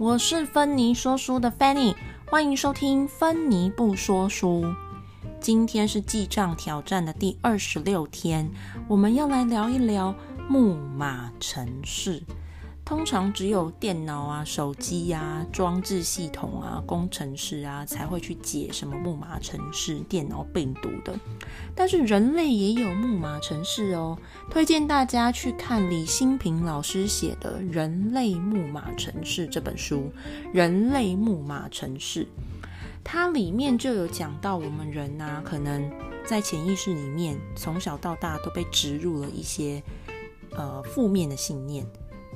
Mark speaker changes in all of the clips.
Speaker 1: 我是芬妮说书的 Fanny，欢迎收听芬妮不说书。今天是记账挑战的第二十六天，我们要来聊一聊木马城市。通常只有电脑啊、手机呀、装置系统啊、工程师啊才会去解什么木马城市、电脑病毒的，但是人类也有木马城市哦。推荐大家去看李新平老师写的《人类木马城市》这本书，《人类木马城市》它里面就有讲到，我们人呐，可能在潜意识里面从小到大都被植入了一些呃负面的信念。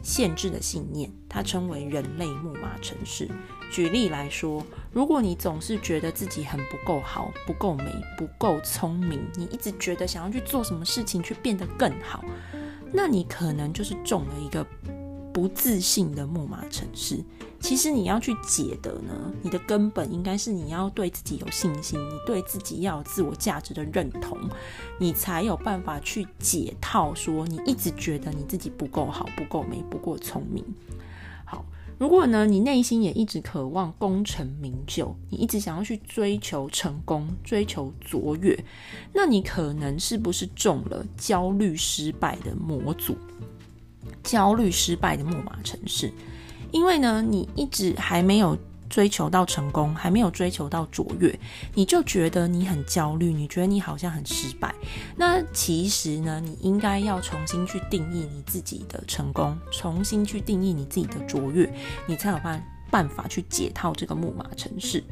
Speaker 1: 限制的信念，它称为人类木马城市。举例来说，如果你总是觉得自己很不够好、不够美、不够聪明，你一直觉得想要去做什么事情去变得更好，那你可能就是中了一个。不自信的木马城市，其实你要去解的呢，你的根本应该是你要对自己有信心，你对自己要有自我价值的认同，你才有办法去解套。说你一直觉得你自己不够好、不够美、不够聪明。好，如果呢，你内心也一直渴望功成名就，你一直想要去追求成功、追求卓越，那你可能是不是中了焦虑失败的魔组？焦虑失败的木马城市，因为呢，你一直还没有追求到成功，还没有追求到卓越，你就觉得你很焦虑，你觉得你好像很失败。那其实呢，你应该要重新去定义你自己的成功，重新去定义你自己的卓越，你才有办办法去解套这个木马城市。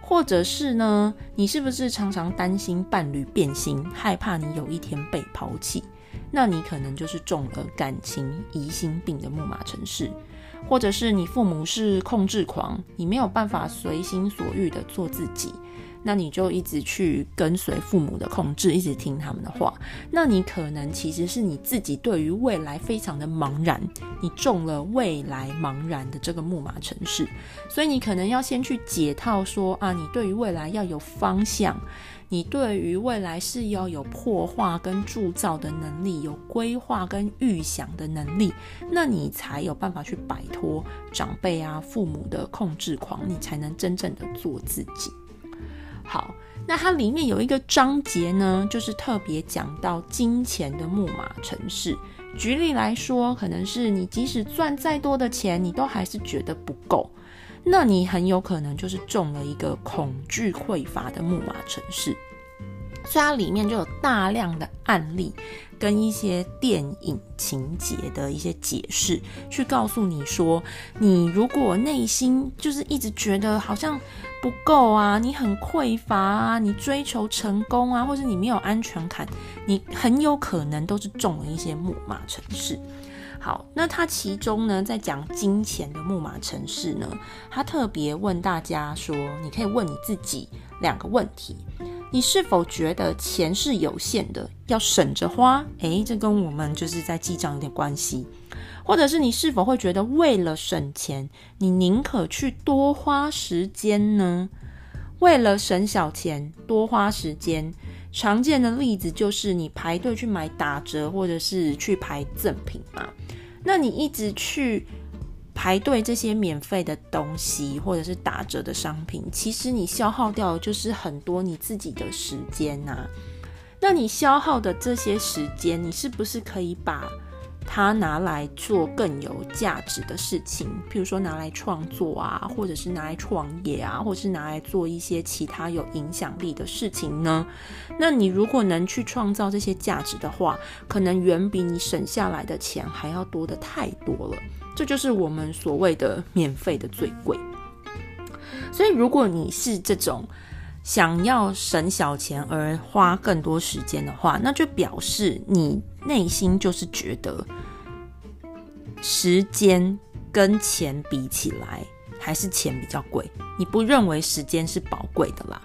Speaker 1: 或者是呢，你是不是常常担心伴侣变心，害怕你有一天被抛弃？那你可能就是中了感情疑心病的木马城市，或者是你父母是控制狂，你没有办法随心所欲的做自己，那你就一直去跟随父母的控制，一直听他们的话。那你可能其实是你自己对于未来非常的茫然，你中了未来茫然的这个木马城市，所以你可能要先去解套，说啊，你对于未来要有方向。你对于未来是要有破化跟铸造的能力，有规划跟预想的能力，那你才有办法去摆脱长辈啊、父母的控制狂，你才能真正的做自己。好，那它里面有一个章节呢，就是特别讲到金钱的木马城市。举例来说，可能是你即使赚再多的钱，你都还是觉得不够。那你很有可能就是中了一个恐惧匮乏的木马城市，所以它里面就有大量的案例跟一些电影情节的一些解释，去告诉你说，你如果内心就是一直觉得好像不够啊，你很匮乏啊，你追求成功啊，或者你没有安全感，你很有可能都是中了一些木马城市。好，那他其中呢，在讲金钱的木马城市呢，他特别问大家说，你可以问你自己两个问题：你是否觉得钱是有限的，要省着花？诶，这跟我们就是在记账有点关系。或者是你是否会觉得为了省钱，你宁可去多花时间呢？为了省小钱多花时间，常见的例子就是你排队去买打折，或者是去排赠品嘛。那你一直去排队这些免费的东西，或者是打折的商品，其实你消耗掉的就是很多你自己的时间呐。那你消耗的这些时间，你是不是可以把？他拿来做更有价值的事情，譬如说拿来创作啊，或者是拿来创业啊，或者是拿来做一些其他有影响力的事情呢？那你如果能去创造这些价值的话，可能远比你省下来的钱还要多的太多了。这就是我们所谓的免费的最贵。所以，如果你是这种想要省小钱而花更多时间的话，那就表示你内心就是觉得时间跟钱比起来，还是钱比较贵。你不认为时间是宝贵的啦，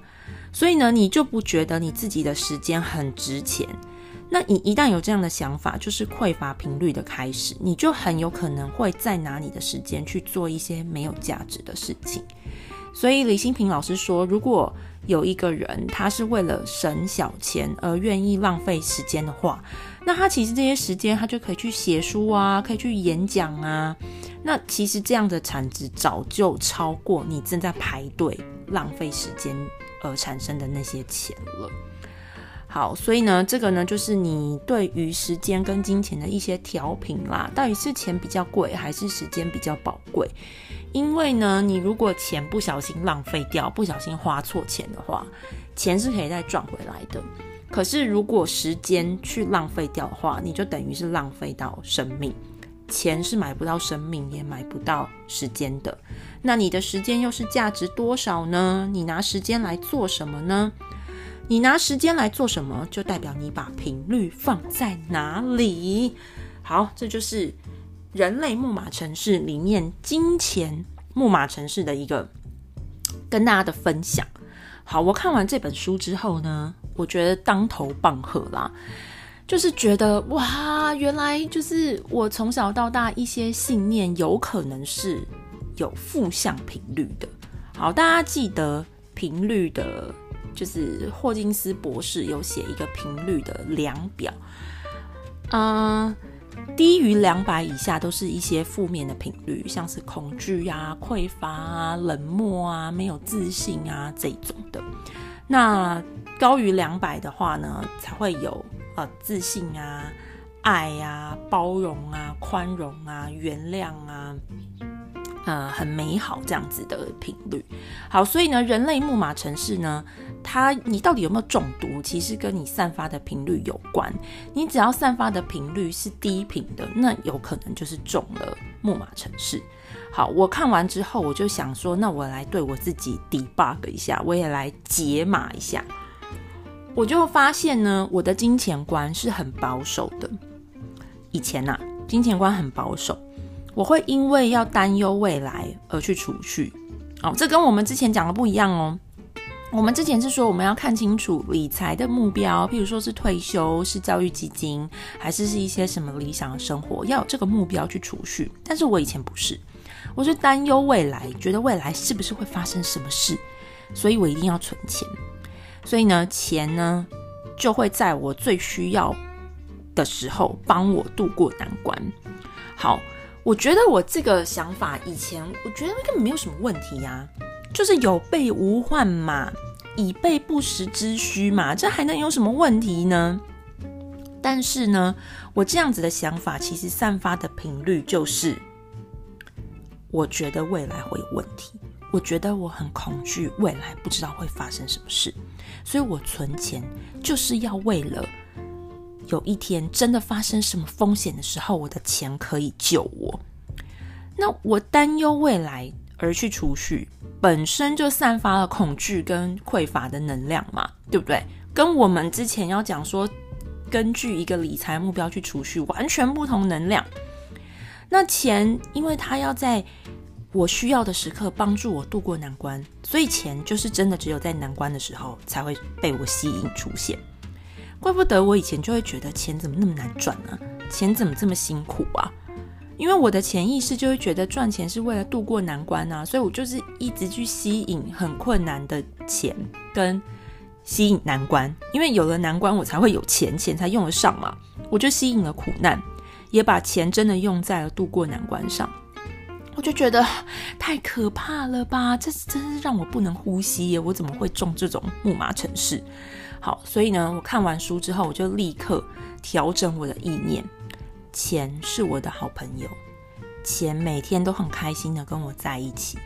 Speaker 1: 所以呢，你就不觉得你自己的时间很值钱。那你一旦有这样的想法，就是匮乏频率的开始，你就很有可能会再拿你的时间去做一些没有价值的事情。所以李新平老师说，如果有一个人他是为了省小钱而愿意浪费时间的话，那他其实这些时间他就可以去写书啊，可以去演讲啊。那其实这样的产值早就超过你正在排队浪费时间而产生的那些钱了。好，所以呢，这个呢，就是你对于时间跟金钱的一些调频啦，到底是钱比较贵，还是时间比较宝贵？因为呢，你如果钱不小心浪费掉，不小心花错钱的话，钱是可以再赚回来的。可是如果时间去浪费掉的话，你就等于是浪费到生命。钱是买不到生命，也买不到时间的。那你的时间又是价值多少呢？你拿时间来做什么呢？你拿时间来做什么，就代表你把频率放在哪里。好，这就是人类木马城市里面金钱木马城市的一个跟大家的分享。好，我看完这本书之后呢，我觉得当头棒喝啦，就是觉得哇，原来就是我从小到大一些信念有可能是有负向频率的。好，大家记得频率的。就是霍金斯博士有写一个频率的量表，嗯，低于两百以下都是一些负面的频率，像是恐惧啊、匮乏啊、冷漠啊、没有自信啊这种的。那高于两百的话呢，才会有呃自信啊、爱啊、包容啊、宽容啊、原谅啊。呃，很美好这样子的频率。好，所以呢，人类木马城市呢，它你到底有没有中毒，其实跟你散发的频率有关。你只要散发的频率是低频的，那有可能就是中了木马城市。好，我看完之后，我就想说，那我来对我自己 debug 一下，我也来解码一下。我就发现呢，我的金钱观是很保守的。以前呐，金钱观很保守。我会因为要担忧未来而去储蓄，哦，这跟我们之前讲的不一样哦。我们之前是说我们要看清楚理财的目标，譬如说是退休、是教育基金，还是是一些什么理想的生活，要有这个目标去储蓄。但是我以前不是，我是担忧未来，觉得未来是不是会发生什么事，所以我一定要存钱。所以呢，钱呢就会在我最需要的时候帮我度过难关。好。我觉得我这个想法以前，我觉得根本没有什么问题呀，就是有备无患嘛，以备不时之需嘛，这还能有什么问题呢？但是呢，我这样子的想法其实散发的频率就是，我觉得未来会有问题，我觉得我很恐惧未来不知道会发生什么事，所以我存钱就是要为了。有一天真的发生什么风险的时候，我的钱可以救我。那我担忧未来而去储蓄，本身就散发了恐惧跟匮乏的能量嘛，对不对？跟我们之前要讲说，根据一个理财目标去储蓄，完全不同能量。那钱，因为它要在我需要的时刻帮助我度过难关，所以钱就是真的只有在难关的时候才会被我吸引出现。怪不得我以前就会觉得钱怎么那么难赚呢？钱怎么这么辛苦啊？因为我的潜意识就会觉得赚钱是为了度过难关啊，所以我就是一直去吸引很困难的钱，跟吸引难关。因为有了难关，我才会有钱，钱才用得上嘛。我就吸引了苦难，也把钱真的用在了度过难关上。我就觉得太可怕了吧！这真是让我不能呼吸耶！我怎么会中这种木马城市？好，所以呢，我看完书之后，我就立刻调整我的意念。钱是我的好朋友，钱每天都很开心的跟我在一起。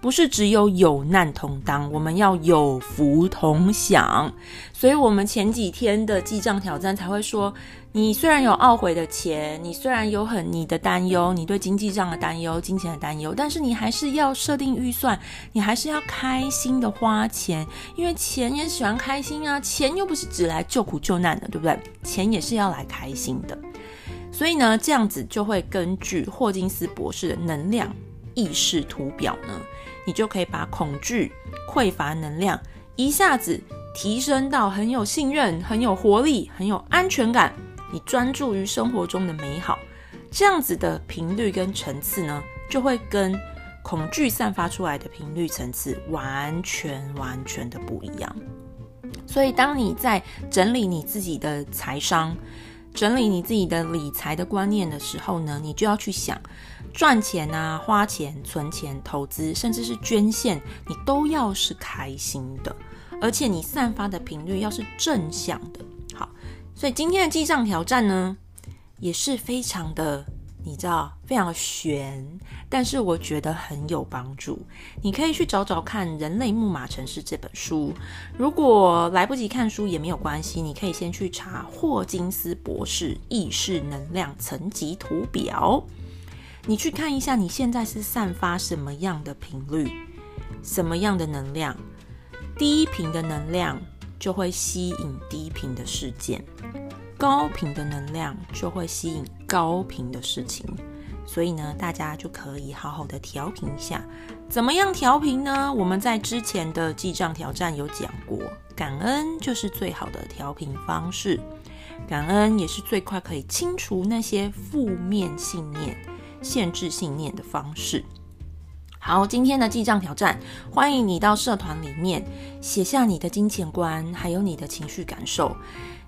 Speaker 1: 不是只有有难同当，我们要有福同享。所以，我们前几天的记账挑战才会说：你虽然有懊悔的钱，你虽然有很你的担忧，你对经济上的担忧、金钱的担忧，但是你还是要设定预算，你还是要开心的花钱，因为钱也喜欢开心啊。钱又不是只来救苦救难的，对不对？钱也是要来开心的。所以呢，这样子就会根据霍金斯博士的能量意识图表呢。你就可以把恐惧、匮乏能量一下子提升到很有信任、很有活力、很有安全感。你专注于生活中的美好，这样子的频率跟层次呢，就会跟恐惧散发出来的频率层次完全完全的不一样。所以，当你在整理你自己的财商，整理你自己的理财的观念的时候呢，你就要去想，赚钱啊、花钱、存钱、投资，甚至是捐献，你都要是开心的，而且你散发的频率要是正向的。好，所以今天的记账挑战呢，也是非常的。你知道非常悬，但是我觉得很有帮助。你可以去找找看《人类木马城市》这本书。如果来不及看书也没有关系，你可以先去查霍金斯博士意识能量层级图表。你去看一下你现在是散发什么样的频率，什么样的能量。低频的能量就会吸引低频的事件。高频的能量就会吸引高频的事情，所以呢，大家就可以好好的调频一下。怎么样调频呢？我们在之前的记账挑战有讲过，感恩就是最好的调频方式，感恩也是最快可以清除那些负面信念、限制信念的方式。好，今天的记账挑战，欢迎你到社团里面写下你的金钱观，还有你的情绪感受。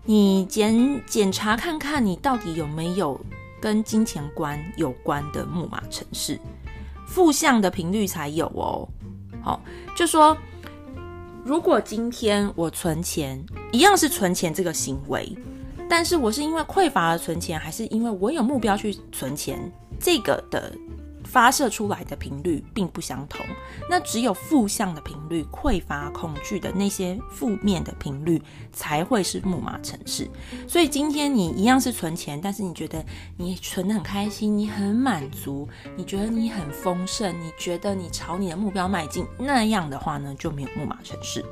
Speaker 1: 你检检查看看，你到底有没有跟金钱观有关的木马城市？负向的频率才有哦。好，就说如果今天我存钱，一样是存钱这个行为，但是我是因为匮乏而存钱，还是因为我有目标去存钱？这个的。发射出来的频率并不相同，那只有负向的频率、匮乏、恐惧的那些负面的频率才会是木马城市。所以今天你一样是存钱，但是你觉得你存的很开心，你很满足，你觉得你很丰盛，你觉得你朝你的目标迈进，那样的话呢，就没有木马城市。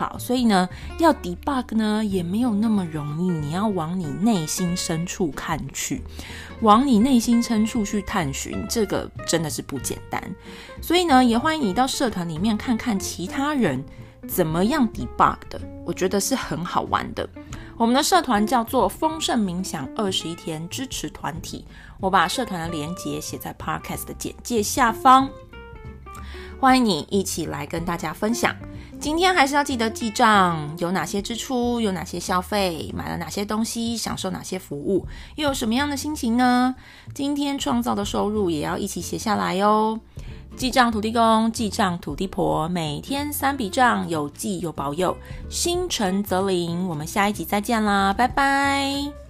Speaker 1: 好，所以呢，要 debug 呢也没有那么容易，你要往你内心深处看去，往你内心深处去探寻，这个真的是不简单。所以呢，也欢迎你到社团里面看看其他人怎么样 debug 的，我觉得是很好玩的。我们的社团叫做丰盛冥想二十一天支持团体，我把社团的连接写在 podcast 的简介下方，欢迎你一起来跟大家分享。今天还是要记得记账，有哪些支出，有哪些消费，买了哪些东西，享受哪些服务，又有什么样的心情呢？今天创造的收入也要一起写下来哟。记账土地公，记账土地婆，每天三笔账，有记有保佑，心诚则灵。我们下一集再见啦，拜拜。